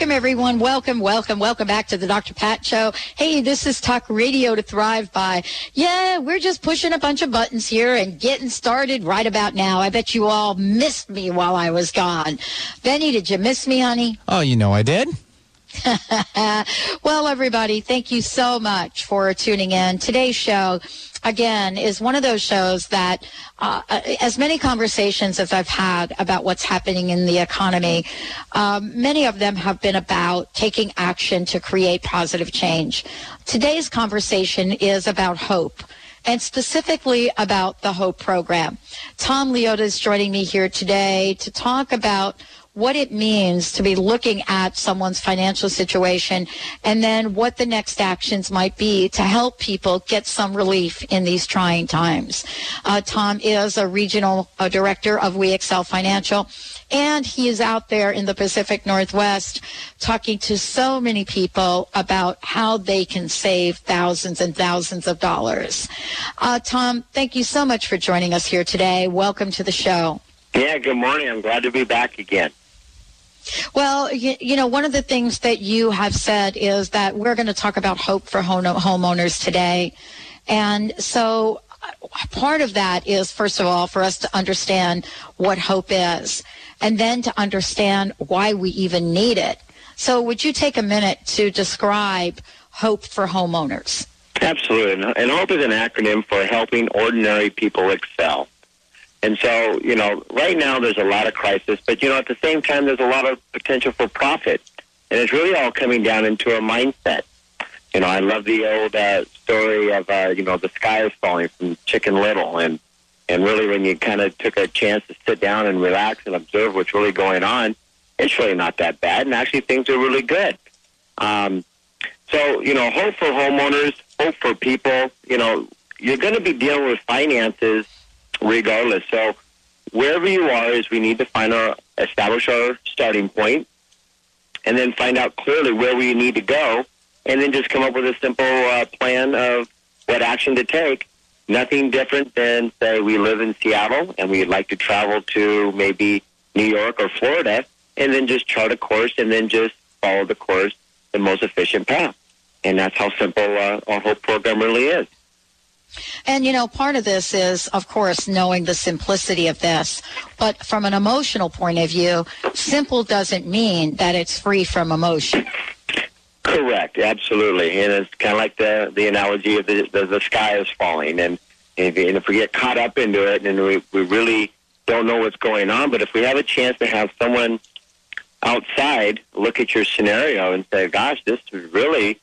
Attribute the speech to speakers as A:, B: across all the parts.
A: Welcome, everyone. Welcome, welcome, welcome back to the Dr. Pat Show. Hey, this is Talk Radio to Thrive by. Yeah, we're just pushing a bunch of buttons here and getting started right about now. I bet you all missed me while I was gone. Benny, did you miss me, honey?
B: Oh, you know I did.
A: well, everybody, thank you so much for tuning in. Today's show, again, is one of those shows that, uh, as many conversations as I've had about what's happening in the economy, um, many of them have been about taking action to create positive change. Today's conversation is about hope and specifically about the HOPE program. Tom Leota is joining me here today to talk about what it means to be looking at someone's financial situation and then what the next actions might be to help people get some relief in these trying times. Uh, Tom is a regional uh, director of We Excel Financial and he is out there in the Pacific Northwest talking to so many people about how they can save thousands and thousands of dollars. Uh, Tom, thank you so much for joining us here today. Welcome to the show.
C: Yeah, good morning. I'm glad to be back again.
A: Well, you, you, know, one of the things that you have said is that we're going to talk about hope for home, homeowners today. And so uh, part of that is, first of all, for us to understand what hope is and then to understand why we even need it. So would you take a minute to describe hope for homeowners?
C: Absolutely. And HOPE is an acronym for Helping Ordinary People Excel. And so, you know, right now there's a lot of crisis, but you know, at the same time, there's a lot of potential for profit, and it's really all coming down into a mindset. You know, I love the old uh, story of uh, you know the sky is falling from Chicken Little, and and really when you kind of took a chance to sit down and relax and observe what's really going on, it's really not that bad, and actually things are really good. Um, so you know, hope for homeowners, hope for people. You know, you're going to be dealing with finances regardless. So wherever you are is we need to find our establish our starting point and then find out clearly where we need to go and then just come up with a simple uh, plan of what action to take. Nothing different than say we live in Seattle and we'd like to travel to maybe New York or Florida and then just chart a course and then just follow the course the most efficient path. And that's how simple uh, our whole program really is.
A: And, you know, part of this is, of course, knowing the simplicity of this. But from an emotional point of view, simple doesn't mean that it's free from emotion.
C: Correct, absolutely. And it's kind of like the, the analogy of the, the, the sky is falling. And if, and if we get caught up into it and we, we really don't know what's going on, but if we have a chance to have someone outside look at your scenario and say, gosh, this is really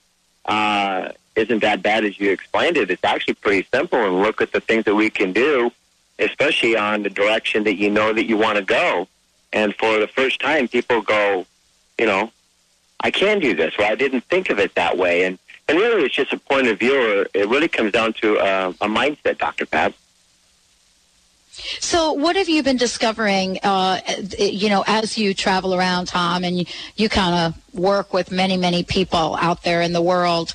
C: uh, isn't that bad as you explained it. It's actually pretty simple, and look at the things that we can do, especially on the direction that you know that you want to go. And for the first time, people go, you know, I can do this. Well, I didn't think of it that way, and and really, it's just a point of view. Or it really comes down to uh, a mindset, Doctor Pat.
A: So, what have you been discovering, uh, you know, as you travel around, Tom, and you, you kind of work with many, many people out there in the world?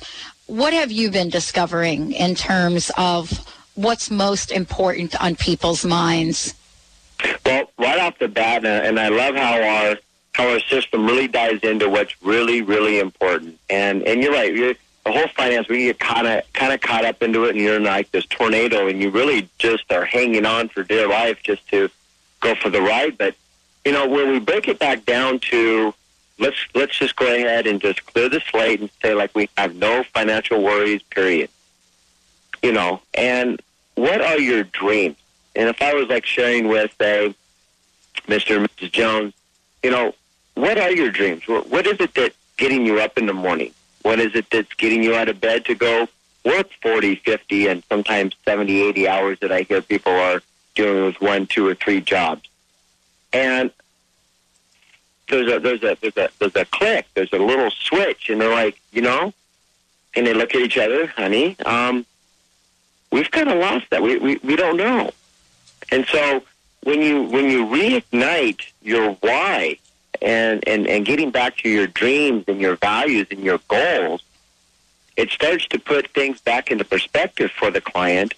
A: What have you been discovering in terms of what's most important on people's minds?
C: Well, right off the bat, and I love how our how our system really dives into what's really, really important. And and you're right, you're, the whole finance we get kind of kind of caught up into it, and you're in like this tornado, and you really just are hanging on for dear life just to go for the ride. But you know, when we break it back down to let's let's just go ahead and just clear the slate and say like we have no financial worries, period. You know, and what are your dreams? And if I was like sharing with say Mr. and Mrs. Jones, you know, what are your dreams? What is it that's getting you up in the morning? What is it that's getting you out of bed to go work 40, 50, and sometimes 70, 80 hours that I hear people are doing with one, two, or three jobs? And there's a there's a there's a there's a click, there's a little switch, and they're like, you know, and they look at each other, honey. Um, we've kind of lost that. We, we we don't know. And so when you when you reignite your why and, and, and getting back to your dreams and your values and your goals, it starts to put things back into perspective for the client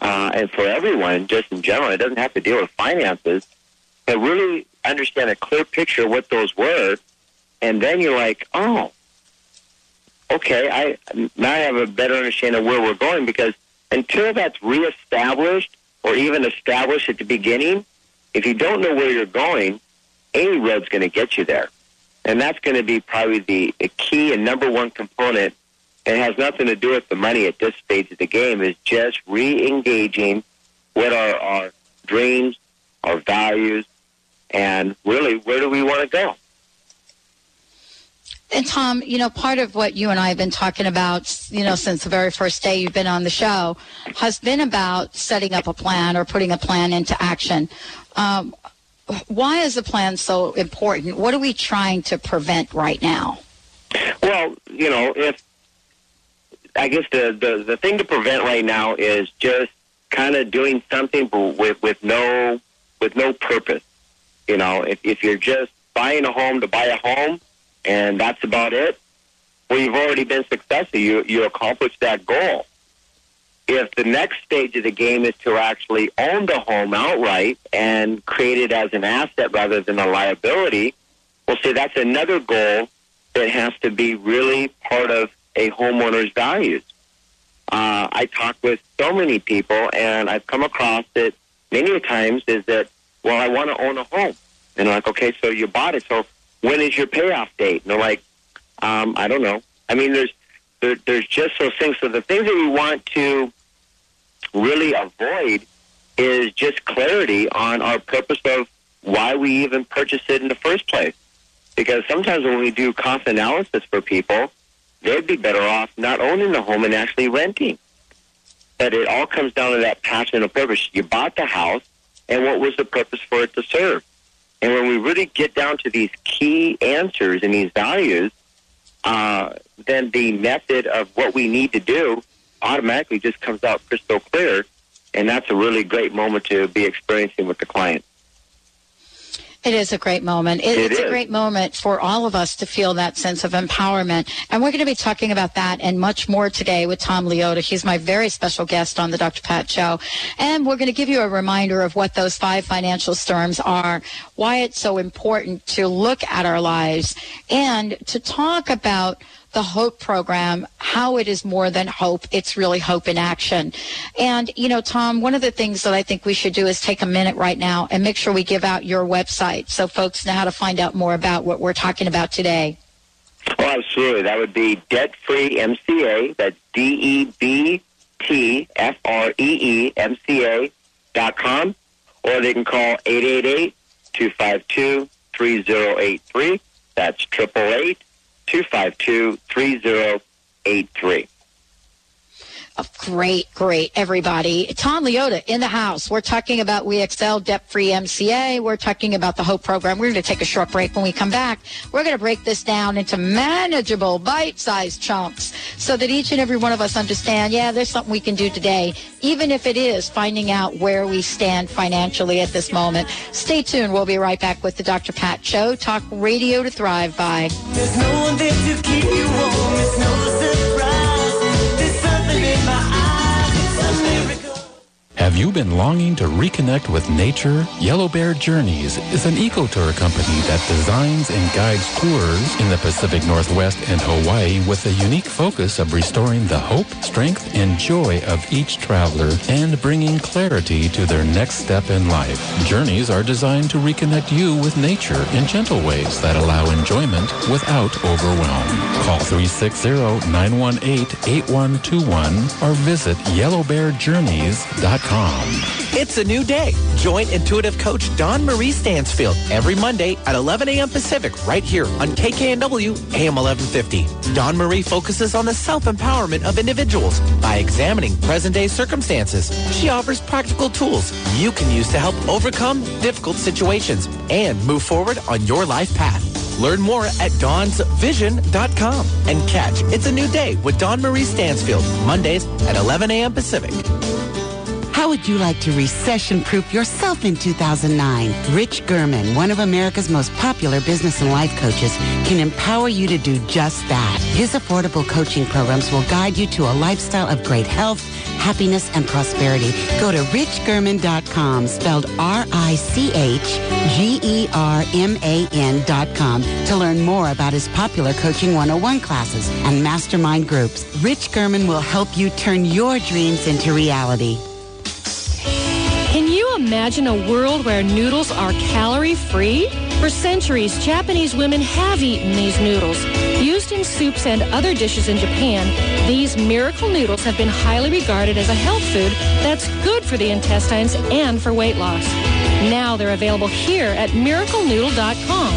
C: uh, and for everyone just in general. It doesn't have to deal with finances, but really understand a clear picture of what those were. And then you're like, oh, okay, I now I have a better understanding of where we're going because until that's reestablished or even established at the beginning, if you don't know where you're going, any road's going to get you there. And that's going to be probably the, key and number one component. It has nothing to do with the money at this stage of the game. Is just re-engaging what are our dreams, our values, and really where do we want to go.
A: And Tom, you know, part of what you and I have been talking about, you know, since the very first day you've been on the show, has been about setting up a plan or putting a plan into action. Um, why is the plan so important? What are we trying to prevent right now?
C: Well, you know, if I guess the, the, the thing to prevent right now is just kind of doing something with, with no with no purpose. You know, if, if you're just buying a home to buy a home and that's about it, well, you've already been successful. You you accomplished that goal if the next stage of the game is to actually own the home outright and create it as an asset rather than a liability, well, see, that's another goal that has to be really part of a homeowner's values. Uh, I talk with so many people, and I've come across it many times is that, well, I want to own a home. And I'm like, okay, so you bought it. So when is your payoff date? And they're like, um, I don't know. I mean, there's there, there's just those things. So the things that we want to really avoid is just clarity on our purpose of why we even purchased it in the first place. Because sometimes when we do cost analysis for people, they'd be better off not owning the home and actually renting. But it all comes down to that passion and purpose. You bought the house, and what was the purpose for it to serve? And when we really get down to these key answers and these values, uh, then the method of what we need to do automatically just comes out crystal clear. And that's a really great moment to be experiencing with the client.
A: It is a great moment. It,
C: it
A: it's
C: is.
A: a great moment for all of us to feel that sense of empowerment. And we're going to be talking about that and much more today with Tom Leota. He's my very special guest on the Dr. Pat Show. And we're going to give you a reminder of what those five financial storms are, why it's so important to look at our lives, and to talk about the HOPE program, how it is more than hope. It's really hope in action. And, you know, Tom, one of the things that I think we should do is take a minute right now and make sure we give out your website so folks know how to find out more about what we're talking about today.
C: Oh, absolutely. That would be Debt Free MCA. That's D E B T F R E E M C A dot com. Or they can call 888 252 3083. That's triple eight 252 3083.
A: Oh, great, great, everybody. Tom Leota in the house. We're talking about We Excel Debt Free MCA. We're talking about the HOPE program. We're going to take a short break. When we come back, we're going to break this down into manageable, bite sized chunks so that each and every one of us understand, yeah, there's something we can do today, even if it is finding out where we stand financially at this moment. Stay tuned. We'll be right back with the Dr. Pat Show. Talk radio to thrive by.
D: Have you been longing to reconnect with nature? Yellow Bear Journeys is an eco-tour company that designs and guides tours in the Pacific Northwest and Hawaii with a unique focus of restoring the hope, strength, and joy of each traveler and bringing clarity to their next step in life. Journeys are designed to reconnect you with nature in gentle ways that allow enjoyment without overwhelm. Call 360-918-8121 or visit yellowbearjourneys.com.
E: It's a new day. Join intuitive coach Dawn Marie Stansfield every Monday at 11 a.m. Pacific right here on KKNW AM 1150. Dawn Marie focuses on the self-empowerment of individuals by examining present-day circumstances. She offers practical tools you can use to help overcome difficult situations and move forward on your life path. Learn more at dawnsvision.com and catch It's a New Day with Dawn Marie Stansfield, Mondays at 11 a.m. Pacific.
F: How would you like to recession-proof yourself in 2009? Rich German, one of America's most popular business and life coaches, can empower you to do just that. His affordable coaching programs will guide you to a lifestyle of great health, happiness, and prosperity. Go to richgerman.com, spelled R-I-C-H-G-E-R-M-A-N dot com to learn more about his popular Coaching 101 classes and mastermind groups. Rich German will help you turn your dreams into reality.
G: Imagine a world where noodles are calorie free? For centuries, Japanese women have eaten these noodles. Used in soups and other dishes in Japan, these miracle noodles have been highly regarded as a health food that's good for the intestines and for weight loss. Now they're available here at miraclenoodle.com.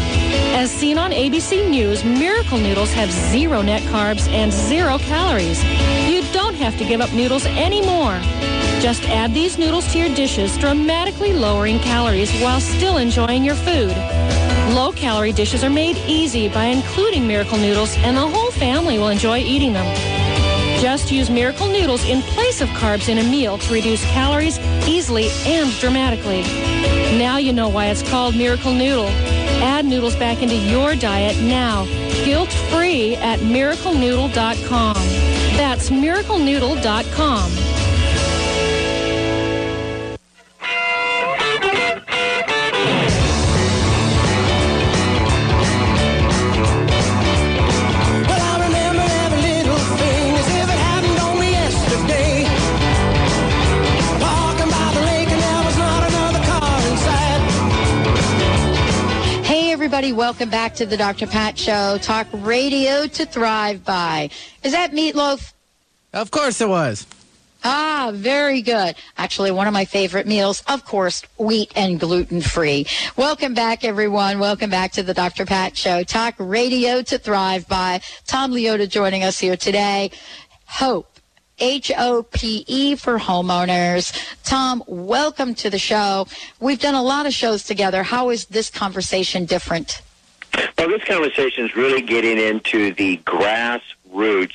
G: As seen on ABC News, Miracle Noodles have zero net carbs and zero calories. You don't have to give up noodles anymore. Just add these noodles to your dishes, dramatically lowering calories while still enjoying your food. Low-calorie dishes are made easy by including Miracle Noodles, and the whole family will enjoy eating them. Just use Miracle Noodles in place of carbs in a meal to reduce calories easily and dramatically. Now you know why it's called Miracle Noodle. Add noodles back into your diet now, guilt-free at miraclenoodle.com. That's miraclenoodle.com.
A: welcome back to the Dr. Pat Show. Talk radio to thrive by. Is that meatloaf?
E: Of course it was.
A: Ah, very good. Actually, one of my favorite meals, of course, wheat and gluten free. Welcome back, everyone. Welcome back to the Dr. Pat Show. Talk radio to thrive by Tom Leota joining us here today. Hope. H-O-P-E for homeowners. Tom, welcome to the show. We've done a lot of shows together. How is this conversation different?
C: Well, this conversation is really getting into the grassroots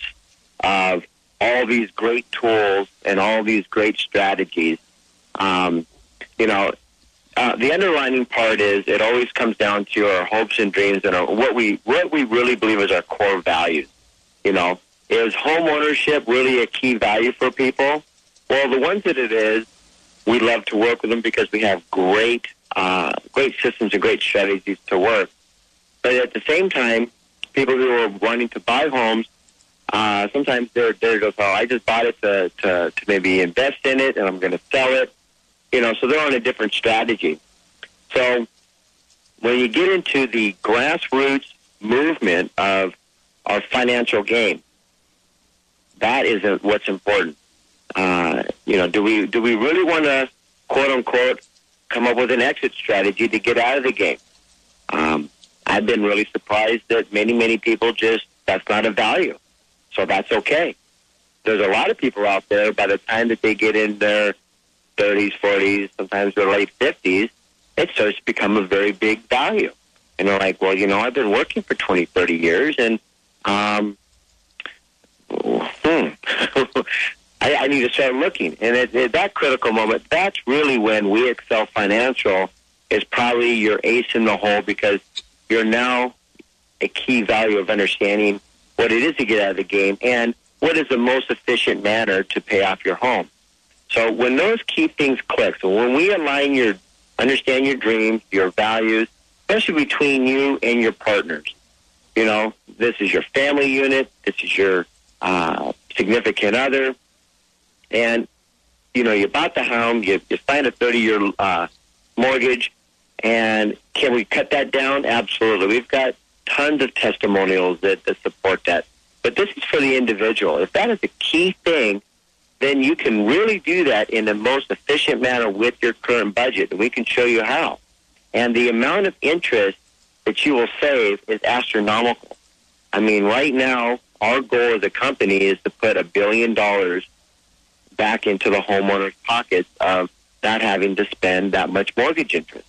C: of all these great tools and all these great strategies. Um, you know, uh, the underlining part is it always comes down to our hopes and dreams and our, what we what we really believe is our core values. You know, is home ownership really a key value for people? Well, the ones that it is, we love to work with them because we have great uh, great systems and great strategies to work. But at the same time, people who are wanting to buy homes, uh, sometimes they're they're just, oh, I just bought it to, to to maybe invest in it, and I'm going to sell it. You know, so they're on a different strategy. So when you get into the grassroots movement of our financial game, that is what's important. Uh, you know, do we do we really want to quote unquote come up with an exit strategy to get out of the game? Um, I've been really surprised that many many people just that's not a value, so that's okay. There's a lot of people out there by the time that they get in their 30s, 40s, sometimes their late 50s, it starts to become a very big value. And they're like, well, you know, I've been working for 20, 30 years, and um, hmm, I, I need to start looking. And at, at that critical moment, that's really when We Excel Financial is probably your ace in the hole because you're now a key value of understanding what it is to get out of the game and what is the most efficient manner to pay off your home. So when those key things click, so when we align your, understand your dreams, your values, especially between you and your partners, you know, this is your family unit, this is your uh, significant other, and you know, you bought the home, you, you signed a 30-year uh, mortgage, and can we cut that down? Absolutely. We've got tons of testimonials that, that support that. But this is for the individual. If that is a key thing, then you can really do that in the most efficient manner with your current budget, and we can show you how. And the amount of interest that you will save is astronomical. I mean, right now, our goal as a company is to put a billion dollars back into the homeowner's pockets of not having to spend that much mortgage interest.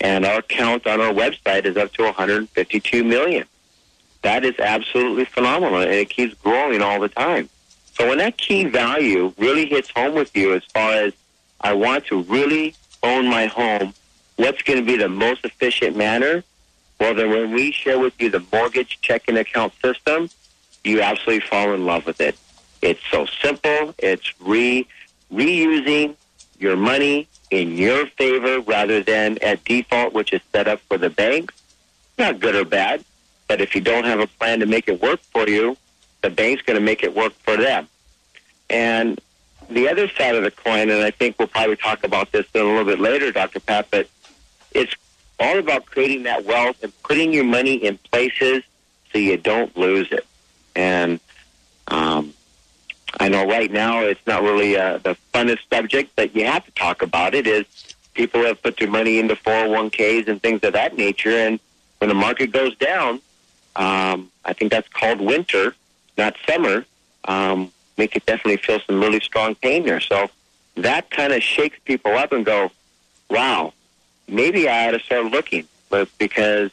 C: And our count on our website is up to 152 million. That is absolutely phenomenal, and it keeps growing all the time. So when that key value really hits home with you, as far as I want to really own my home, what's going to be the most efficient manner? Well, then when we share with you the mortgage checking account system, you absolutely fall in love with it. It's so simple. It's re reusing your money in your favor rather than at default, which is set up for the banks. Not good or bad, but if you don't have a plan to make it work for you, the bank's going to make it work for them. And the other side of the coin, and I think we'll probably talk about this a little bit later, Dr. Pat, but it's all about creating that wealth and putting your money in places so you don't lose it. And um, I know right now it's not really uh, the funnest subject, but you have to talk about it. Is people have put their money into 401ks and things of that nature, and when the market goes down, um, I think that's called winter, not summer. Um, we could definitely feel some really strong pain there. So that kind of shakes people up and go, wow, maybe I ought to start looking. But because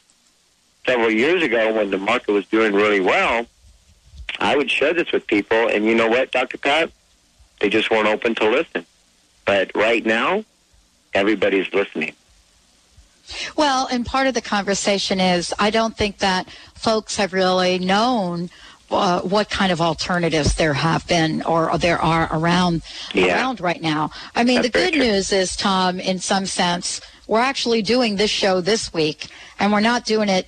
C: several years ago when the market was doing really well, I would share this with people, and you know what, Dr. Pat? They just weren't open to listen. But right now, everybody's listening.
A: Well, and part of the conversation is I don't think that folks have really known uh, what kind of alternatives there have been or there are around
C: Yeah.
A: around right now. I mean,
C: That's
A: the good
C: true.
A: news is, Tom, in some sense, we're actually doing this show this week, and we're not doing it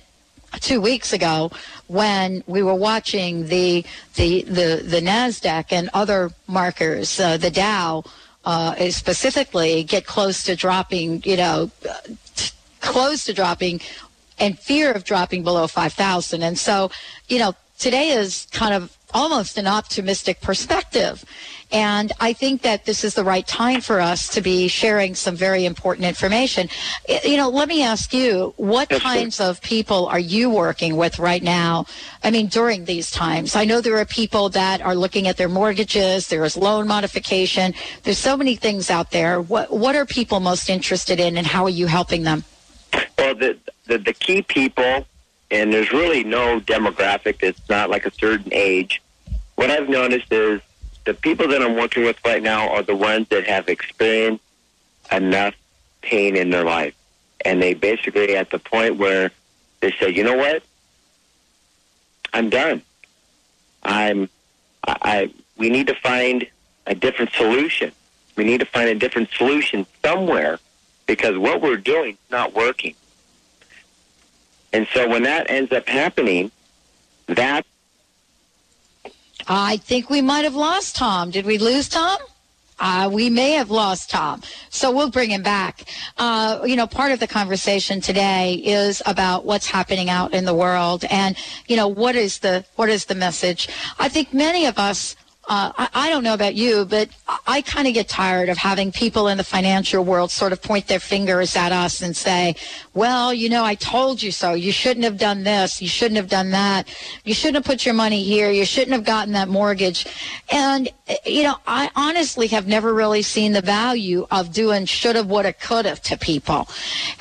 A: two weeks ago when we were watching the the the, the Nasdaq and other markers, uh, the Dow. Uh, specifically, get close to dropping, you know, close to dropping and fear of dropping below 5,000. And so, you know, today is kind of almost an optimistic perspective. And I think that this is the right time for us to be sharing some very important information. You know, let me ask you, what
C: Yes, sir.
A: kinds of people are you working with right now? I mean, during these times, I know there are people that are looking at their mortgages. There is loan modification. There's so many things out there. What, what are people most interested in and how are you helping them?
C: Well, the, the the key people, and there's really no demographic. It's not like a certain age. What I've noticed is the people that I'm working with right now are the ones that have experienced enough pain in their life, and they basically at the point where they say, you know what, I'm done. I'm I, I we need to find a different solution. We need to find a different solution somewhere because what we're doing is not working. And so when that ends up happening, that
A: I think we might have lost Tom. Did we lose Tom? Uh, we may have lost Tom. So we'll bring him back. Uh, you know, part of the conversation today is about what's happening out in the world and, you know, what is the, what is the message? I think many of us, uh, I, I don't know about you, but I, I kind of get tired of having people in the financial world sort of point their fingers at us and say, well, you know, I told you so. You shouldn't have done this. You shouldn't have done that. You shouldn't have put your money here. You shouldn't have gotten that mortgage. And, you know, I honestly have never really seen the value of doing should have, would have, could have to people.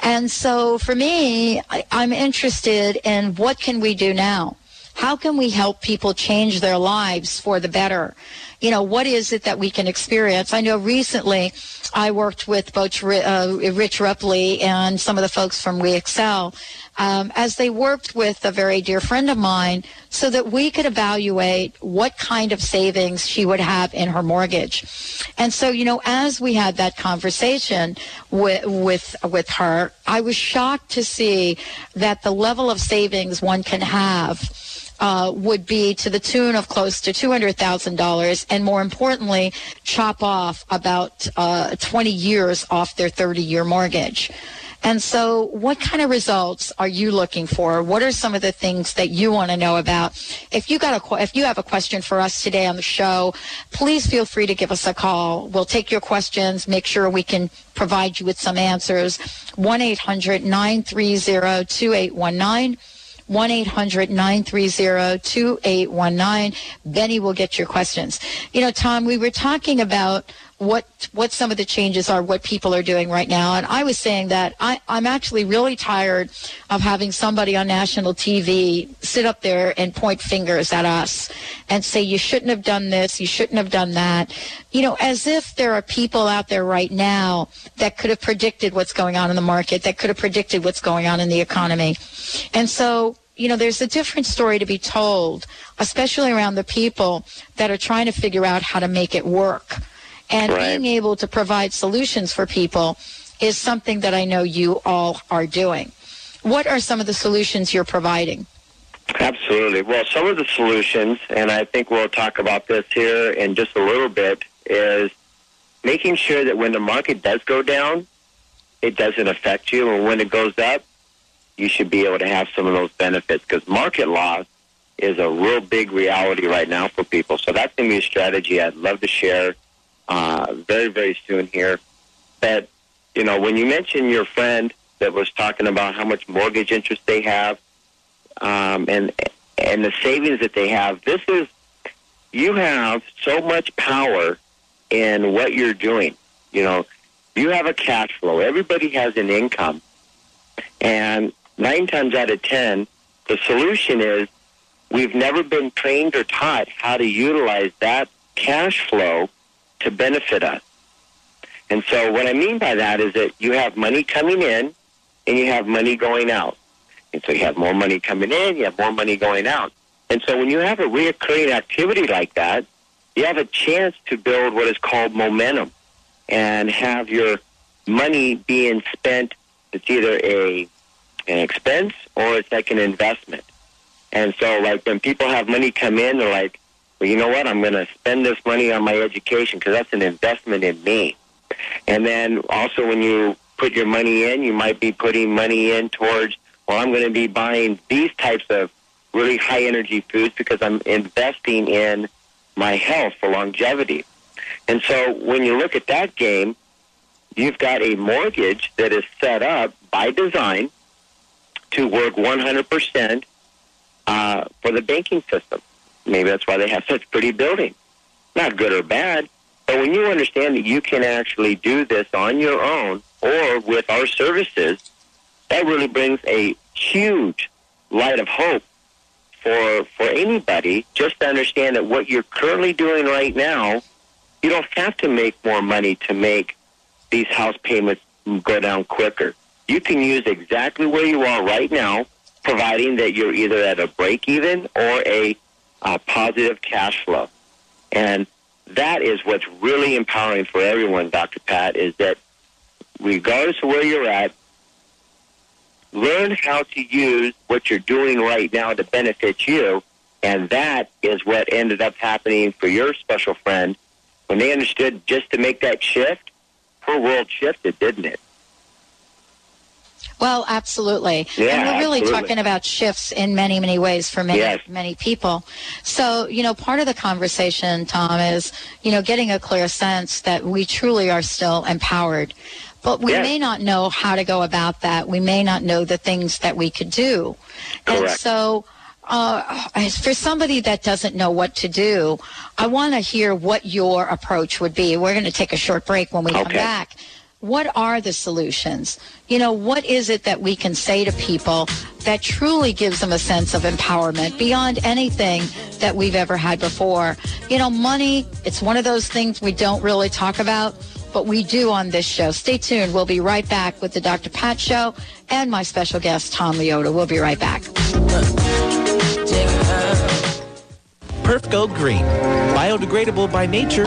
A: And so for me, I, I'm interested in what can we do now? How can we help people change their lives for the better? You know, what is it that we can experience? I know recently I worked with both uh, Rich Rupley and some of the folks from We Excel um, as they worked with a very dear friend of mine so that we could evaluate what kind of savings she would have in her mortgage. And so, you know, as we had that conversation with, with, with her, I was shocked to see that the level of savings one can have uh, would be to the tune of close to $200,000 and more importantly, chop off about uh, 20 years off their 30 year mortgage. And so what kind of results are you looking for? What are some of the things that you want to know about? If you got a, if you have a question for us today on the show, please feel free to give us a call. We'll take your questions, make sure we can provide you with some answers. 1-800-930-2819. 1-800-930-2819. Benny will get your questions. You know, Tom, we were talking about what what some of the changes are, what people are doing right now. And I was saying that I, I'm actually really tired of having somebody on national TV sit up there and point fingers at us and say you shouldn't have done this, you shouldn't have done that. You know, as if there are people out there right now that could have predicted what's going on in the market, that could have predicted what's going on in the economy. And so you know, there's a different story to be told, especially around the people that are trying to figure out how to make it work. And
C: Right.
A: being able to provide solutions for people is something that I know you all are doing. What are some of the solutions you're providing?
C: Absolutely. Well, some of the solutions, and I think we'll talk about this here in just a little bit, is making sure that when the market does go down, it doesn't affect you, and when it goes up, you should be able to have some of those benefits because market loss is a real big reality right now for people. So that's going to be a strategy I'd love to share uh, very, very soon here. But, you know, when you mention your friend that was talking about how much mortgage interest they have, um, and and the savings that they have. This is you have so much power in what you're doing. You know, you have a cash flow. Everybody has an income, and nine times out of ten, the solution is we've never been trained or taught how to utilize that cash flow to benefit us. And so, what I mean by that is that you have money coming in and you have money going out. And so you have more money coming in, you have more money going out. And so when you have a reoccurring activity like that, you have a chance to build what is called momentum and have your money being spent. It's either a an expense or it's like an investment. And so like when people have money come in, they're like, well, you know what? I'm going to spend this money on my education because that's an investment in me. And then also when you put your money in, you might be putting money in towards, well, I'm going to be buying these types of really high energy foods because I'm investing in my health for longevity. And so when you look at that game, you've got a mortgage that is set up by design to work 100% uh, for the banking system. Maybe that's why they have such pretty buildings. Not good or bad, but when you understand that you can actually do this on your own or with our services, that really brings a huge light of hope for for anybody just to understand that what you're currently doing right now, you don't have to make more money to make these house payments go down quicker. You can use exactly where you are right now, providing that you're either at a break even or a uh, positive cash flow. And that is what's really empowering for everyone, Dr. Pat, is that regardless of where you're at, learn how to use what you're doing right now to benefit you. And that is what ended up happening for your special friend when they understood just to make that shift, her world shifted, didn't it?
A: Well, absolutely.
C: Yeah,
A: and we're really
C: absolutely.
A: talking about shifts in many, many ways for many,
C: Yes.
A: many people. So, you know, part of the conversation, Tom, is, you know, getting a clear sense that we truly are still empowered. But we
C: Yes.
A: may not know how to go about that. We may not know the things that we could do. And
C: Correct.
A: so, uh, for somebody that doesn't know what to do, I want to hear what your approach would be. We're going to take a short break when we come back. What are the solutions? You know, what is it that we can say to people that truly gives them a sense of empowerment beyond anything that we've ever had before? You know, money, it's one of those things we don't really talk about, but we do on this show. Stay tuned. We'll be right back with the Dr. Pat Show and my special guest, Tom Leota. We'll be right back.
E: Perf Go Green. Biodegradable by nature,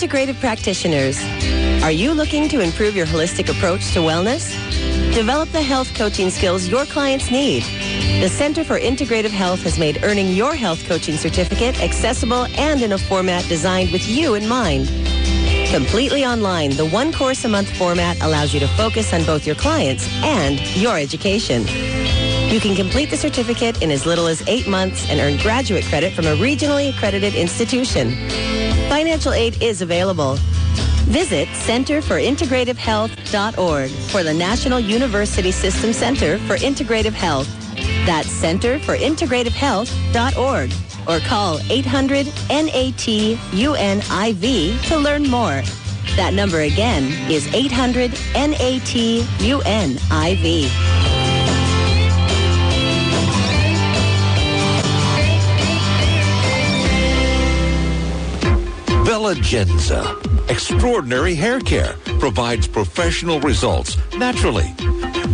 H: Integrative practitioners. Are you looking to improve your holistic approach to wellness? Develop the health coaching skills your clients need. The Center for Integrative Health has made earning your health coaching certificate accessible and in a format designed with you in mind. Completely online, the one course a month format allows you to focus on both your clients and your education. You can complete the certificate in as little as eight months and earn graduate credit from a regionally accredited institution. Financial aid is available. Visit centerforintegrativehealth.org for the National University System Center for Integrative Health. That's centerforintegrativehealth.org or call 800-NAT-UNIV to learn more. That number again is 800-NAT-UNIV.
I: Belegenza. Extraordinary hair care provides professional results naturally.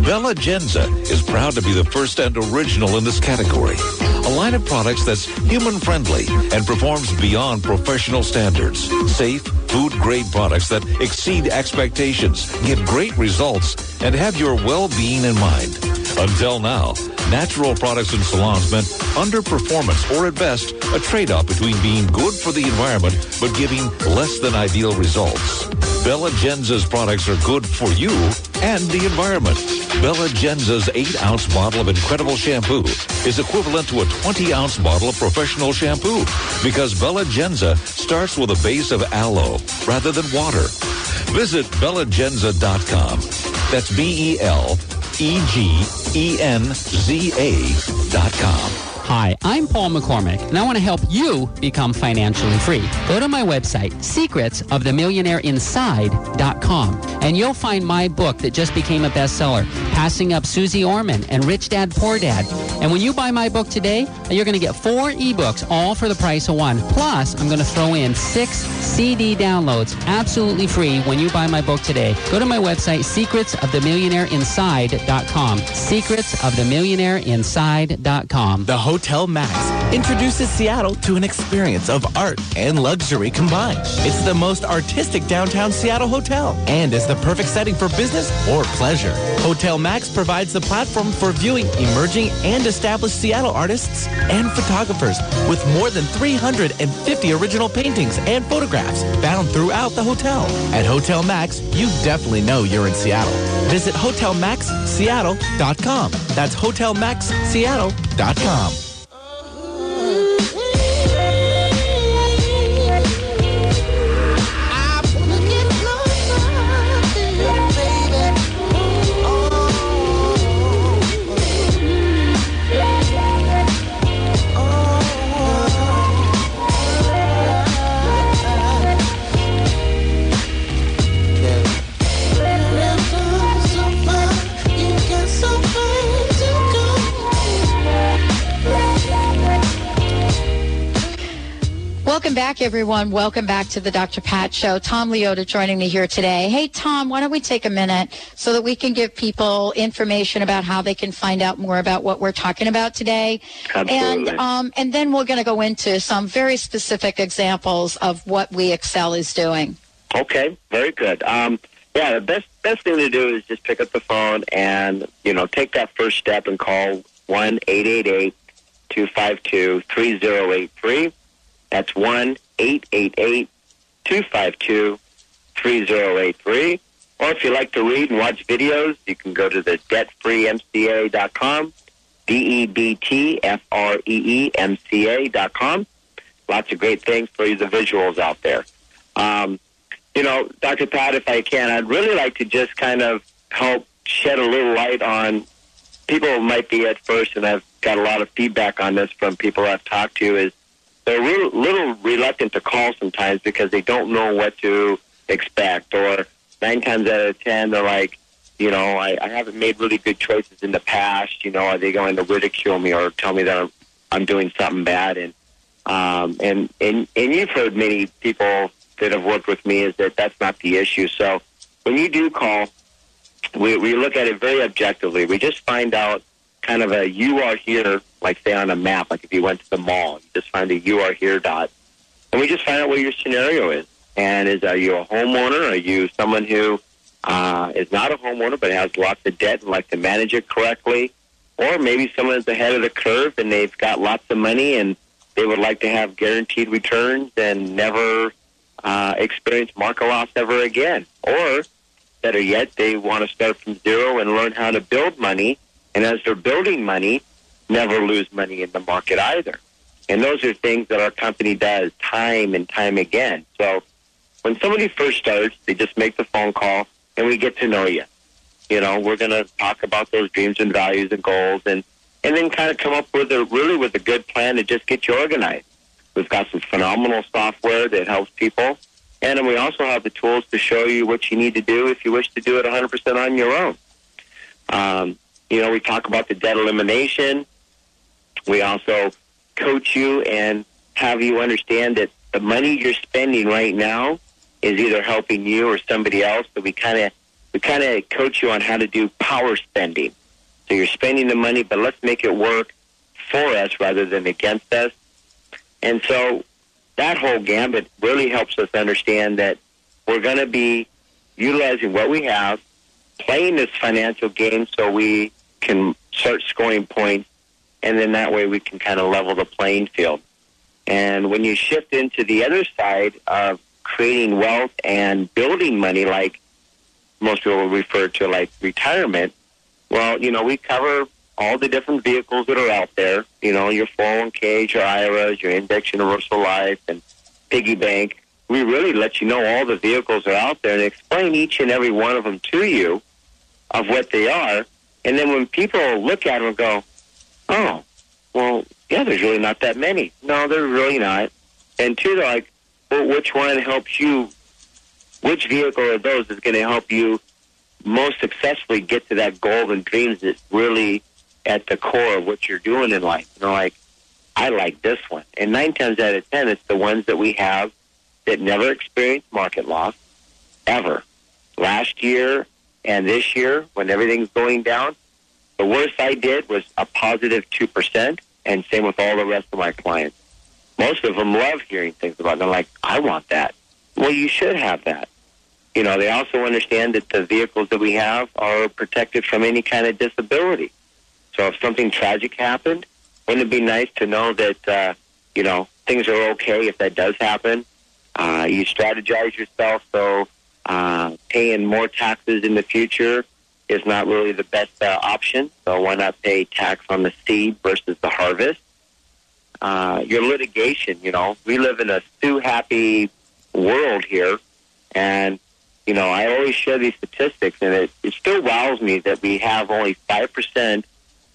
I: Belegenza is proud to be the first and original in this category. A line of products that's human friendly and performs beyond professional standards. Safe, food grade products that exceed expectations, give great results, and have your well being in mind. Until now, natural products in salons meant underperformance or at best a trade-off between being good for the environment but giving less than ideal results. Belegenza's products are good for you and the environment. Belegenza's 8-ounce bottle of incredible shampoo is equivalent to a 20-ounce bottle of professional shampoo because Belegenza starts with a base of aloe rather than water. Visit belegenza.com. That's B-E-L E-G-E-N-Z-A dot com.
J: Hi, I'm Paul McCormick, and I want to help you become financially free. Go to my website, secretsofthemillionaireinside.com, and you'll find my book that just became a bestseller, Passing Up Suze Orman and Rich Dad Poor Dad. And when you buy my book today, you're going to get four ebooks, all for the price of one. Plus, I'm going to throw in six CD downloads, absolutely free, when you buy my book today. Go to my website, secretsofthemillionaireinside.com. Secretsofthemillionaireinside.com.
E: The Hotel Max introduces Seattle to an experience of art and luxury combined. It's the most artistic downtown Seattle hotel and is the perfect setting for business or pleasure. Hotel Max provides the platform for viewing emerging and established Seattle artists and photographers with more than 350 original paintings and photographs found throughout the hotel. At Hotel Max, you definitely know you're in Seattle. Visit hotelmaxseattle.com. That's hotelmaxseattle.com.
A: Welcome back, everyone. Welcome back to the Dr. Pat Show. Tom Leota joining me here today. Hey, Tom, why don't we take a minute so that we can give people information about how they can find out more about what we're talking about today?
C: Absolutely.
A: And, um, and then we're going to go into some very specific examples of what We Excel is doing.
C: Okay, very good. Um, yeah, the best best thing to do is just pick up the phone and you know take that first step and call one eight eight eight two five two three zero eight three. That's one eight eight eight two five two three zero eight three. Or if you like to read and watch videos, you can go to the debtfreemca.com, D E B T F R E E M C A dot com. Lots of great things for you, the visuals out there. Um, you know, Dr. Pat, if I can, I'd really like to just kind of help shed a little light on people might be at first, and I've got a lot of feedback on this from people I've talked to, is they're a real, little reluctant to call sometimes because they don't know what to expect, or nine times out of ten, they're like, you know, I, I haven't made really good choices in the past. You know, are they going to ridicule me or tell me that I'm, I'm doing something bad? And um, and and and you've heard many people that have worked with me is that that's not the issue. So when you do call, we we look at it very objectively. We just find out kind of a you are here, like say on a map, like if you went to the mall, you just find a you are here dot, and we just find out what your scenario is. And is are you a homeowner? Are you someone who uh, is not a homeowner but has lots of debt and like to manage it correctly? Or maybe someone is ahead of the curve and they've got lots of money and they would like to have guaranteed returns and never uh, experience market loss ever again. Or, better yet, they want to start from zero and learn how to build money. And as they're building money, never lose money in the market either. And those are things that our company does time and time again. So when somebody first starts, they just make the phone call and we get to know you. You know, we're going to talk about those dreams and values and goals and, and then kind of come up with a really with a good plan to just get you organized. We've got some phenomenal software that helps people. And then we also have the tools to show you what you need to do if you wish to do it 100% on your own. Um, you know, we talk about the debt elimination. We also coach you and have you understand that the money you're spending right now is either helping you or somebody else. So we kind of we kind of coach you on how to do power spending. So you're spending the money, but let's make it work for us rather than against us. And so that whole gambit really helps us understand that we're going to be utilizing what we have, playing this financial game so we can start scoring points, and then that way we can kind of level the playing field. And when you shift into the other side of creating wealth and building money, like most people refer to like retirement, well, you know, we cover all the different vehicles that are out there. You know, your 401ks, your IRAs, your index universal life, and piggy bank. We really let you know all the vehicles are out there and explain each and every one of them to you of what they are. And then when people look at them and go, oh, well, yeah, there's really not that many. No, there's really not. And two, they're like, well, which one helps you? Which vehicle of those is going to help you most successfully get to that goal and dreams that's really at the core of what you're doing in life? You know, like, I like this one. And nine times out of ten, it's the ones that we have that never experienced market loss ever. Last year and this year, when everything's going down, the worst I did was a positive 2%, and same with all the rest of my clients. Most of them love hearing things about it. They're like, I want that. Well, you should have that. You know, they also understand that the vehicles that we have are protected from any kind of disability. So if something tragic happened, wouldn't it be nice to know that, uh, you know, things are okay if that does happen? Uh, you strategize yourself so uh, paying more taxes in the future is not really the best uh, option. So why not pay tax on the seed versus the harvest? Uh, your litigation, you know, we live in a sue happy world here. And, you know, I always share these statistics and it, it still wows me that we have only 5%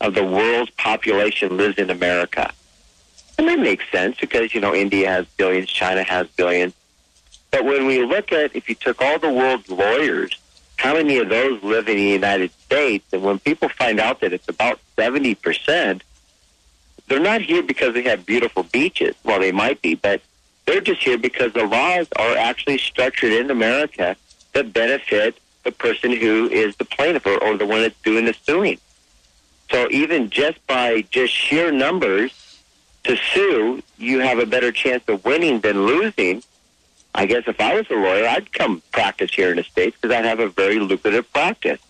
C: of the world's population lives in America. And that makes sense because, you know, India has billions, China has billions. But when we look at, if you took all the world's lawyers, how many of those live in the United States? And when people find out that it's about 70%, they're not here because they have beautiful beaches. Well, they might be, but they're just here because the laws are actually structured in America that benefit the person who is the plaintiff or, or the one that's doing the suing. So even just by just sheer numbers to sue, you have a better chance of winning than losing. I guess if I was a lawyer, I'd come practice here in the States because I'd have a very lucrative practice.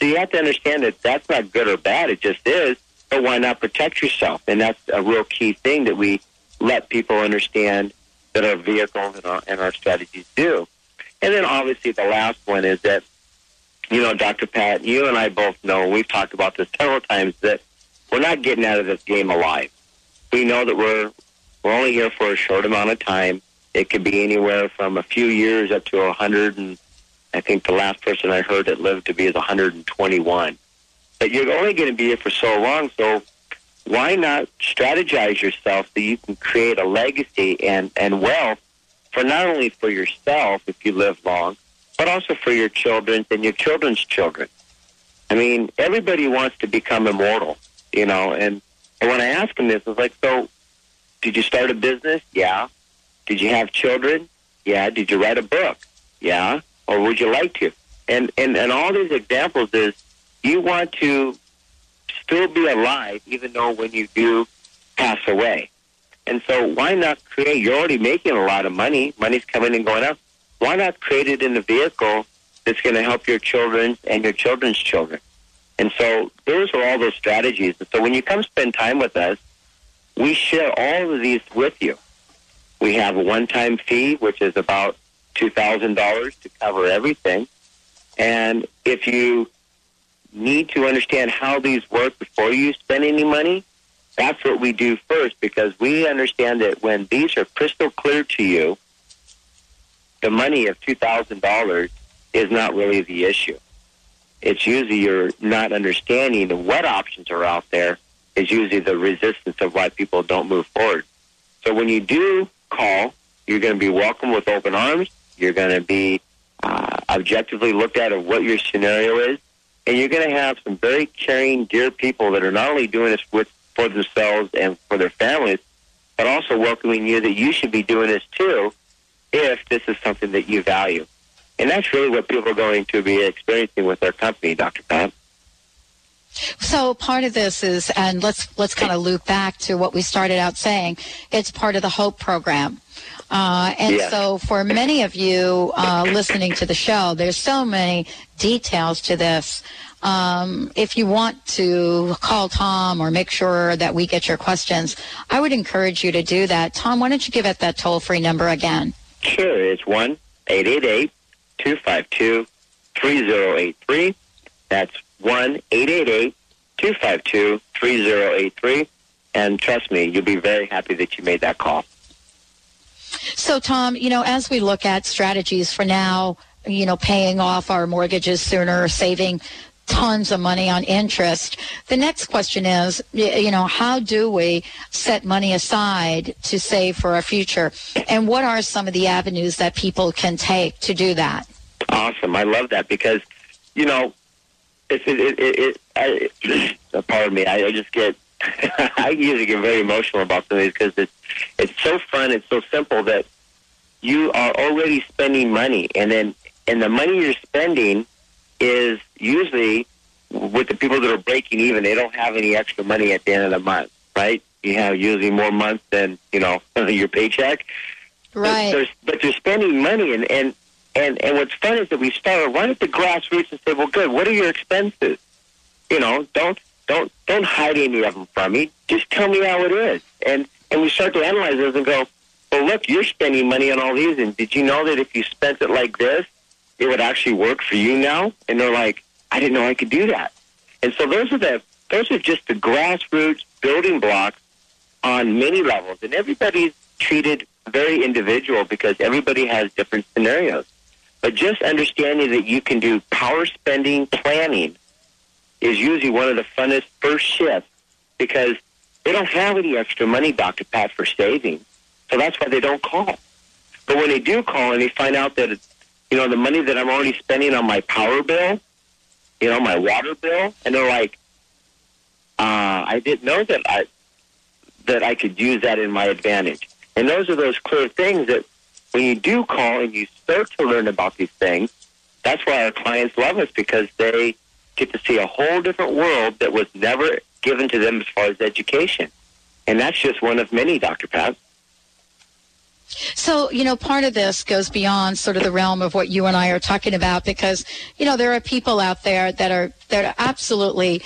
C: So you have to understand that that's not good or bad. It just is. But why not protect yourself? And that's a real key thing that we let people understand that our vehicles and our, and our strategies do. And then obviously the last one is that, you know, Dr. Pat, you and I both know, we've talked about this several times, that we're not getting out of this game alive. We know that we're, we're only here for a short amount of time. It could be anywhere from a few years up to a hundred and I think the last person I heard that lived to be is 121. But you're only going to be here for so long, so why not strategize yourself so you can create a legacy and, and wealth for not only for yourself if you live long, but also for your children and your children's children. I mean, everybody wants to become immortal, you know, and, and when I ask them this, it's like, so did you start a business? Yeah. Did you have children? Yeah. Did you write a book? Yeah. Or would you like to? And, and, and all these examples is you want to still be alive even though when you do pass away. And so why not create, you're already making a lot of money, money's coming and going up. Why not create it in a vehicle that's going to help your children and your children's children? And so those are all those strategies. And so when you come spend time with us, we share all of these with you. We have a one-time fee, which is about $2,000 to cover everything. And if you need to understand how these work before you spend any money, that's what we do first because we understand that when these are crystal clear to you, the money of $2,000 is not really the issue. It's usually you're not understanding what options are out there is usually the resistance of why people don't move forward. So when you do call, you're going to be welcomed with open arms. You're going to be uh, objectively looked at of what your scenario is, and you're going to have some very caring, dear people that are not only doing this with for themselves and for their families, but also welcoming you that you should be doing this too if this is something that you value. And that's really what people are going to be experiencing with their company, Dr. Pat.
A: So part of this is, and let's let's kind of loop back to what we started out saying. It's part of the Hope program. Uh, and
K: Yes.
A: so for many of you uh, listening to the show, there's so many details to this. Um, if you want to call Tom or make sure that we get your questions, I would encourage you to do that. Tom, why don't you give it that toll free number again?
C: Sure, it's one eight eight eight two five two three zero eight three. That's one eight eight eight two five two three zero eight three. And trust me, you'll be very happy that you made that call.
A: So, Tom, you know, as we look at strategies for now, you know, paying off our mortgages sooner, saving tons of money on interest, the next question is, you know, how do we set money aside to save for our future? And what are some of the avenues that people can take to do that?
C: Awesome, I love that because you know, it's it it, it, it I, pardon me, I, I just get I usually get very emotional about some of these because it's it's so fun, it's so simple that you are already spending money, and then and the money you're spending is usually with the people that are breaking even. They don't have any extra money at the end of the month, right? You have usually more months than you know your paycheck.
A: Right.
C: But but they're spending money, and and and and what's fun is that we start right at the grassroots and say, well, good. What are your expenses? You know, don't don't don't hide any of them from me. Just tell me how it is, and and we start to analyze those and go, well, look, you're spending money on all these, and did you know that if you spent it like this, it would actually work for you now? And they're like, I didn't know I could do that. And so those are the those are just the grassroots building blocks on many levels, and everybody's treated very individual because everybody has different scenarios. But just understanding that you can do power spending planning is usually one of the funnest first shifts because they don't have any extra money, Dr. Pat, for saving. So that's why they don't call. But when they do call and they find out that, you know, the money that I'm already spending on my power bill, you know, my water bill, and they're like, uh, I didn't know that I that I could use that in my advantage. And those are those clear things that when you do call and you start to learn about these things, that's why our clients love us because they get to see a whole different world that was never given to them as far as education. And that's just one of many, Dr. Pat.
A: So, you know, part of this goes beyond sort of the realm of what you and I are talking about because, you know, there are people out there that are that are absolutely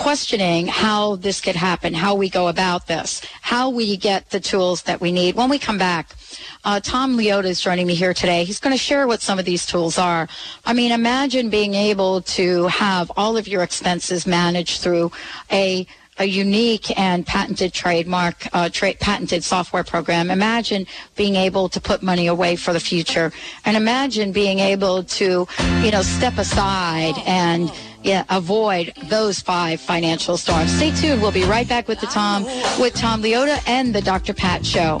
A: questioning how this could happen, how we go about this, how we get the tools that we need. When we come back, uh, Tom Leota is joining me here today. He's going to share what some of these tools are. I mean, imagine being able to have all of your expenses managed through a a unique and patented trademark, uh, tra- patented software program. Imagine being able to put money away for the future, and imagine being able to, you know, step aside and yeah, avoid those five financial storms. Stay tuned. We'll be right back with the Tom, with Tom Leota and the Dr. Pat Show.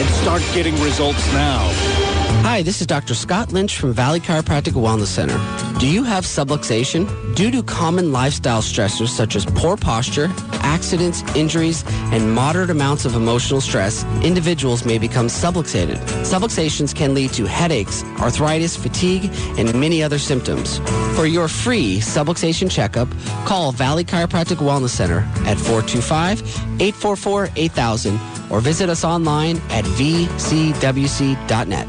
L: and start getting results now.
K: Hi, this is Dr. Scott Lynch from Valley Chiropractic Wellness Center. Do you have subluxation? Due to common lifestyle stressors such as poor posture, accidents, injuries, and moderate amounts of emotional stress, individuals may become subluxated. Subluxations can lead to headaches, arthritis, fatigue, and many other symptoms. For your free subluxation checkup, call Valley Chiropractic Wellness Center at 425-844-8000 or visit us online at vcwc.net.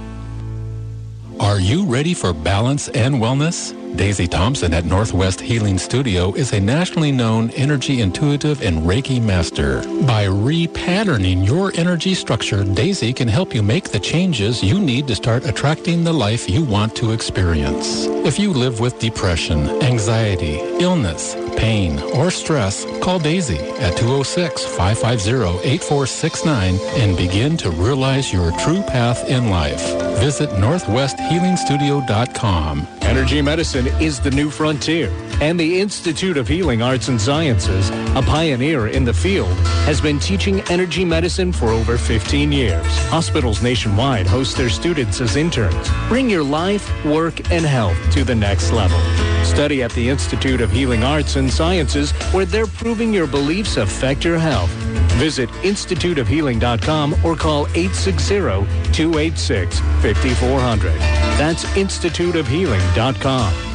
D: Are you ready for balance and wellness? Daisy Thompson at Northwest Healing Studio is a nationally known energy intuitive and Reiki master. By repatterning your energy structure, Daisy can help you make the changes you need to start attracting the life you want to experience. If you live with depression, anxiety, illness, pain, or stress, call Daisy at 206-550-8469 and begin to realize your true path in life. Visit northwesthealingstudio.com.
L: Energy medicine is the new frontier, and the Institute of Healing Arts and Sciences, a pioneer in the field, has been teaching energy medicine for over 15 years. Hospitals nationwide host their students as interns. Bring your life, work, and health to the next level. Study at the Institute of Healing Arts and Sciences, where they're proving your beliefs affect your health. Visit instituteofhealing.com or call 860-286-5400. That's instituteofhealing.com.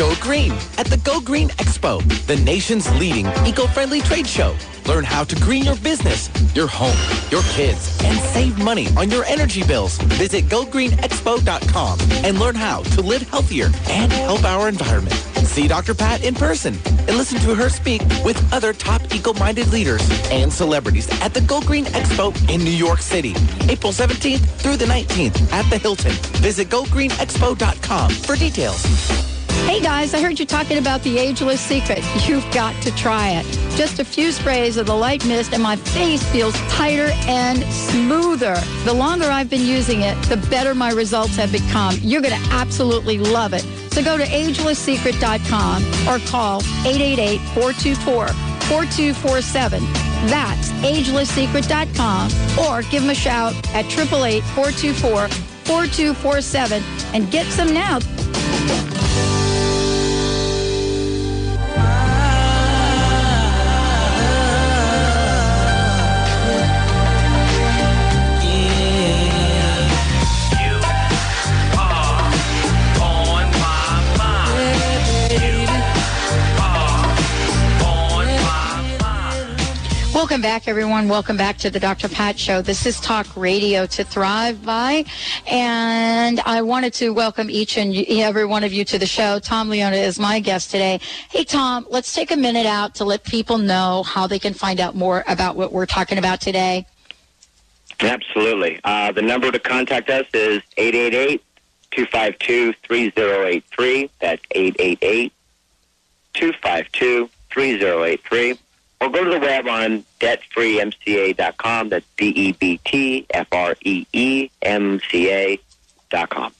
E: Go green at the Go Green Expo, the nation's leading eco-friendly trade show. Learn how to green your business, your home, your kids, and save money on your energy bills. Visit gogreenexpo.com and learn how to live healthier and help our environment. See Dr. Pat in person and listen to her speak with other top eco-minded leaders and celebrities at the Go Green Expo in New York City, April 17th through the 19th at the Hilton. Visit gogreenexpo.com for details.
A: Hey guys, I heard you talking about the ageless secret. You've got to try it. Just a few sprays of the light mist and my face feels tighter and smoother. The longer I've been using it, the better my results have become. You're going to absolutely love it. So go to agelesssecret.com or call 888-424-4247. That's agelesssecret.com or give them a shout at 888-424-4247 and get some now. Welcome back, everyone. Welcome back to the Dr. Pat Show. This is Talk Radio to Thrive by, and I wanted to welcome each and every one of you to the show. Tom Leota is my guest today. Hey, Tom, let's take a minute out to let people know how they can find out more about what we're talking about today.
C: Absolutely. Uh, the number to contact us is 888-252-3083. That's 888-252-3083. Or go to the web on debtfreemca.com. That's E D-E-B-T-F-R-E-E-M-C-A dot com.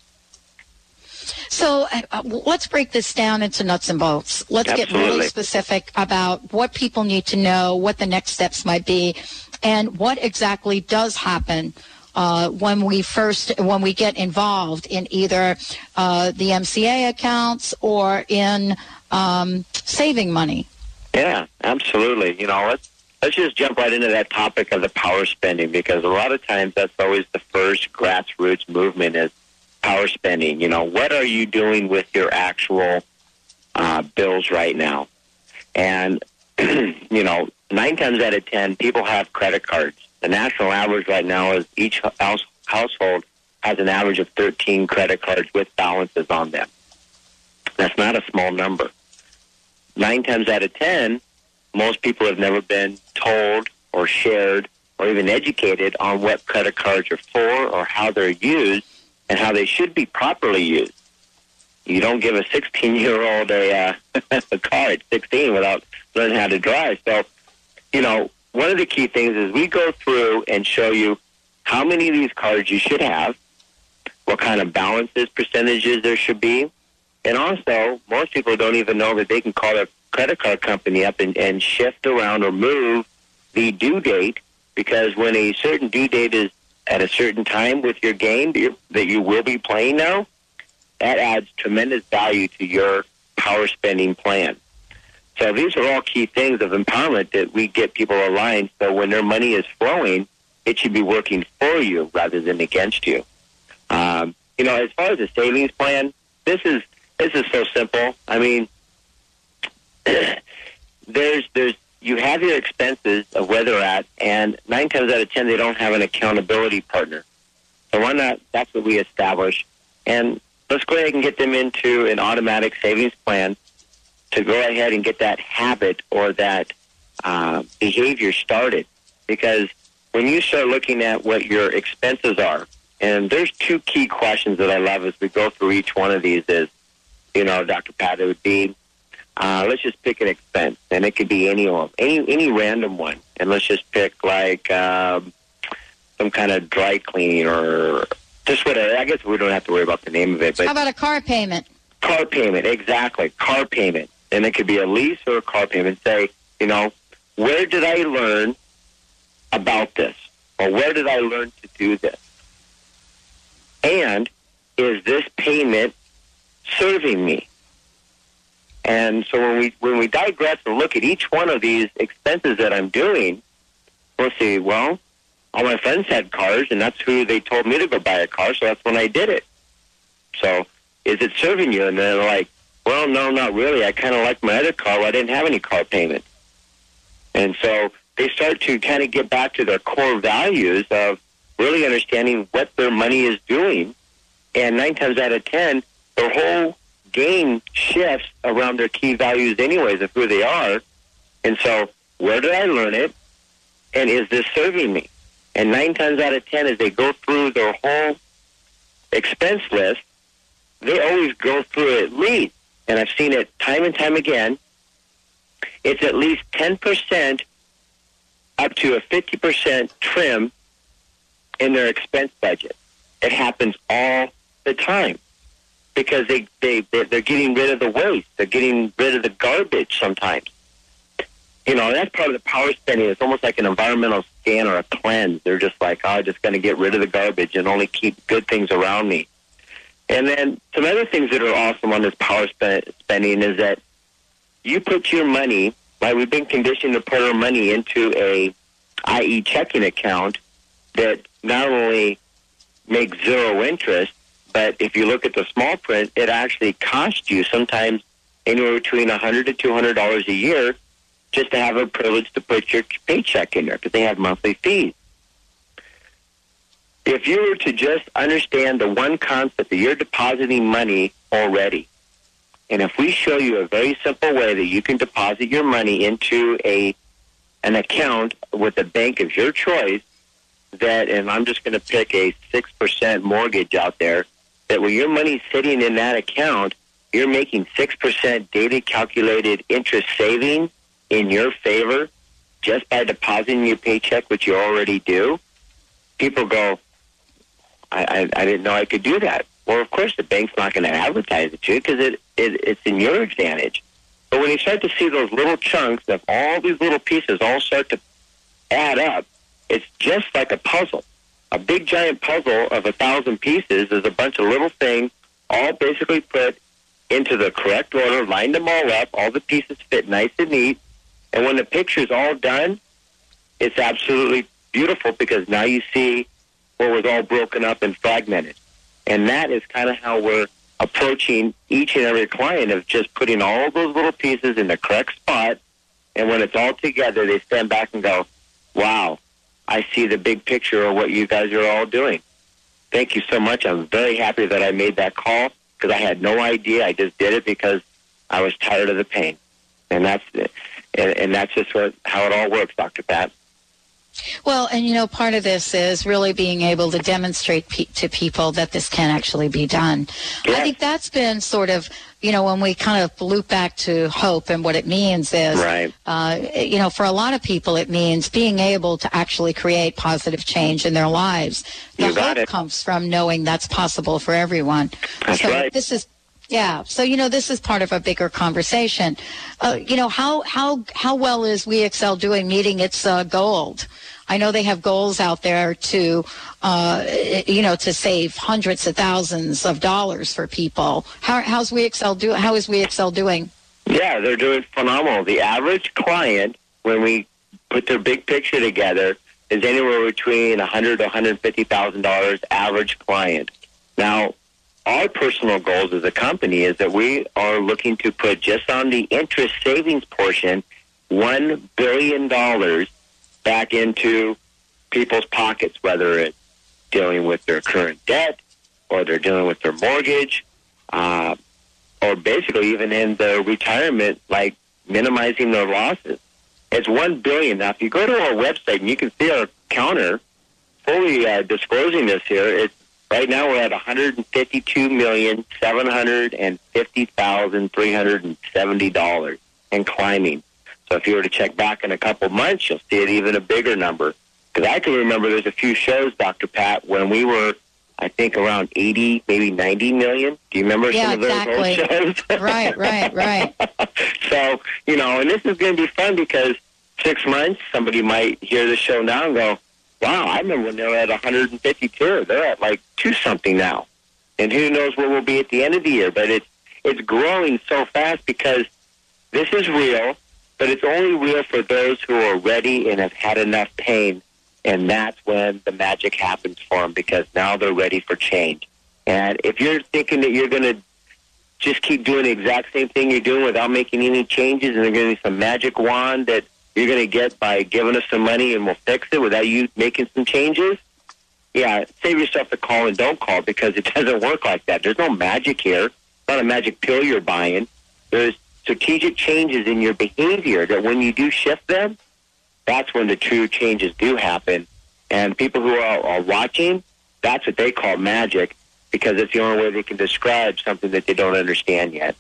A: So uh, let's break this down into nuts and bolts. Let's get really specific about what people need to know, what the next steps might be, and what exactly does happen uh, when we first when we get involved in either uh, the MCA accounts or in um, saving money.
C: Yeah, absolutely. You know, let's let's just jump right into that topic of the power spending because a lot of times that's always the first grassroots movement is power spending. You know, what are you doing with your actual uh, bills right now? And you know, nine times out of ten, people have credit cards. The national average right now is each house, household has an average of 13 credit cards with balances on them. That's not a small number. Nine times out of ten, most people have never been told or shared or even educated on what credit cards are for or how they're used and how they should be properly used. You don't give a 16 year old a, uh, a car at 16 without learning how to drive. So, you know, one of the key things is we go through and show you how many of these cards you should have, what kind of balances, percentages there should be, and also most people don't even know that they can call their credit card company up and, and shift around or move the due date because when a certain due date is at a certain time with your game that, that you will be playing now, that adds tremendous value to your power spending plan. So these are all key things of empowerment that we get people aligned. So when their money is flowing, it should be working for you rather than against you. Um, you know, as far as a savings plan, this is this is so simple. I mean, there's there's you have your expenses of where they're at, and nine times out of ten they don't have an accountability partner. So why not? That's what we establish, and let's go ahead and get them into an automatic savings plan to go ahead and get that habit or that uh, behavior started. Because when you start looking at what your expenses are, and there's two key questions that I love as we go through each one of these is, you know, Dr. Pat, it would be, uh, let's just pick an expense, and it could be any of them, any any random one, and let's just pick like um, some kind of dry cleaning or just whatever. I guess we don't have to worry about the name of it, but
A: How about a car payment?
C: car payment, exactly, car payment. And it could be a lease or a car payment. Say, you know, where did I learn about this? Or where did I learn to do this? And is this payment serving me? And so when we when we digress and look at each one of these expenses that I'm doing, we'll see, well, all my friends had cars and that's who they told me to go buy a car, so that's when I did it. So is it serving you? And they're like, well, no, not really. I kind of like my other car. I didn't have any car payment. And so they start to kind of get back to their core values of really understanding what their money is doing. And nine times out of ten, their whole game shifts around their key values anyways of who they are. And so where did I learn it? And is this serving me? And nine times out of ten, as they go through their whole expense list, they always go through it at least, and I've seen it time and time again, it's at least 10% up to a 50% trim in their expense budget. It happens all the time because they, they, they're getting rid of the waste. They're getting rid of the garbage sometimes. You know, that's part of the power spending. It's almost like an environmental scan or a cleanse. They're just like, oh, I'm just going to get rid of the garbage and only keep good things around me. And then some other things that are awesome on this power spe- spending is that you put your money, like we've been conditioned to put our money into a IE checking account that not only makes zero interest, but if you look at the small print, it actually costs you sometimes anywhere between a hundred to two hundred dollars a year just to have a privilege to put your paycheck in there because they have monthly fees. If you were to just understand the one concept that you're depositing money already, and if we show you a very simple way that you can deposit your money into a an account with a bank of your choice, that and I'm just going to pick a six percent mortgage out there, that when your money's sitting in that account, you're making six percent daily calculated interest saving in your favor just by depositing your paycheck, which you already do. People go, I, I, I didn't know I could do that. Well, of course, the bank's not going to advertise it to you because it, it, it's in your advantage. But when you start to see those little chunks of all these little pieces all start to add up, it's just like a puzzle. A big giant puzzle of a thousand pieces is a bunch of little things all basically put into the correct order, lined them all up, all the pieces fit nice and neat. And when the picture's all done, it's absolutely beautiful because now you see what was all broken up and fragmented. And that is kind of how we're approaching each and every client of just putting all those little pieces in the correct spot. And when it's all together, they stand back and go, wow, I see the big picture of what you guys are all doing. Thank you so much. I'm very happy that I made that call because I had no idea. I just did it because I was tired of the pain. And that's and, and that's just what how it all works, Dr. Pat.
A: Well, and you know, part of this is really being able to demonstrate pe- to people that this can actually be done. I think that's been sort of, you know, when we kind of loop back to hope and what it means is,
C: Right.
A: uh, you know, for a lot of people, it means being able to actually create positive change in their lives. The
C: You
A: hope
C: it.
A: comes from knowing that's possible for everyone.
C: That's
A: so
C: right.
A: This is. Yeah, so you know this is part of a bigger conversation. Uh, you know how how how well is We Excel doing meeting its uh, goal? I know they have goals out there to, uh, you know, to save hundreds of thousands of dollars for people. How, how's We Excel do? How is We Excel doing?
C: Yeah, they're doing phenomenal. The average client, when we put their big picture together, is anywhere between a hundred to one hundred fifty thousand dollars average client. Now, our personal goals as a company is that we are looking to put just on the interest savings portion one billion dollars back into people's pockets, whether it's dealing with their current debt or they're dealing with their mortgage. Uh, or basically even in the retirement, like minimizing their losses. It's one billion. Now, if you go to our website and you can see our counter, fully uh, disclosing this here, it's right now we're at one hundred fifty-two million seven hundred and fifty thousand three hundred and seventy dollars and climbing. So if you were to check back in a couple months, you'll see it even a bigger number. Because I can remember there's a few shows, Dr. Pat, when we were I think around 80, maybe 90 million. Do you remember
A: Yeah,
C: some of those
A: exactly.
C: old shows?
A: right, right, right.
C: so, you know, and this is going to be fun because six months, somebody might hear the show now and go, wow, I remember when they were at 152. They're at like two something now. And who knows where we'll be at the end of the year. But it's, it's growing so fast because this is real, but it's only real for those who are ready and have had enough pain and that's when the magic happens for them because now they're ready for change. And if you're thinking that you're going to just keep doing the exact same thing you're doing without making any changes, and there's going to be some magic wand that you're going to get by giving us some money and we'll fix it without you making some changes, yeah, save yourself the call and don't call because it doesn't work like that. There's no magic here. It's not a magic pill you're buying. There's strategic changes in your behavior that when you do shift them, that's when the true changes do happen. And people who are, are watching, that's what they call magic because it's the only way they can describe something that they don't understand yet.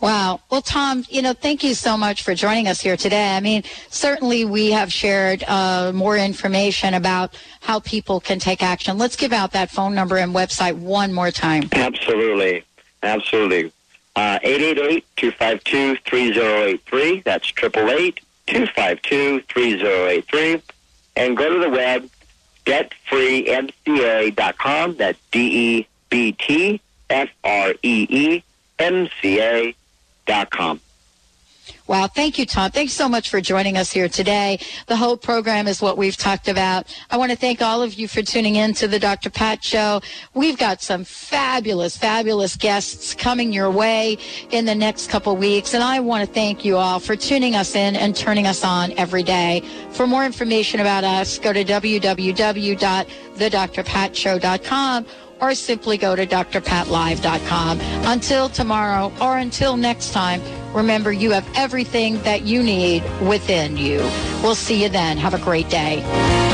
A: Wow. Well, Tom, you know, thank you so much for joining us here today. I mean, certainly we have shared uh, more information about how people can take action. Let's give out that phone number and website one more time.
C: Absolutely. Absolutely. Uh, 888-252-3083. That's 888-252-3083. And go to the web, debtfreemca.com. That's E D-E-B-T-F-R-E-E-M-C-A dot com.
A: Wow. Thank you, Tom. Thanks so much for joining us here today. The whole program is what we've talked about. I want to thank all of you for tuning in to the Dr. Pat Show. We've got some fabulous, fabulous guests coming your way in the next couple weeks. And I want to thank you all for tuning us in and turning us on every day. For more information about us, go to www.thedrpatshow.com or simply go to drpatlive.com. Until tomorrow or until next time, remember you have everything that you need within you. We'll see you then. Have a great day.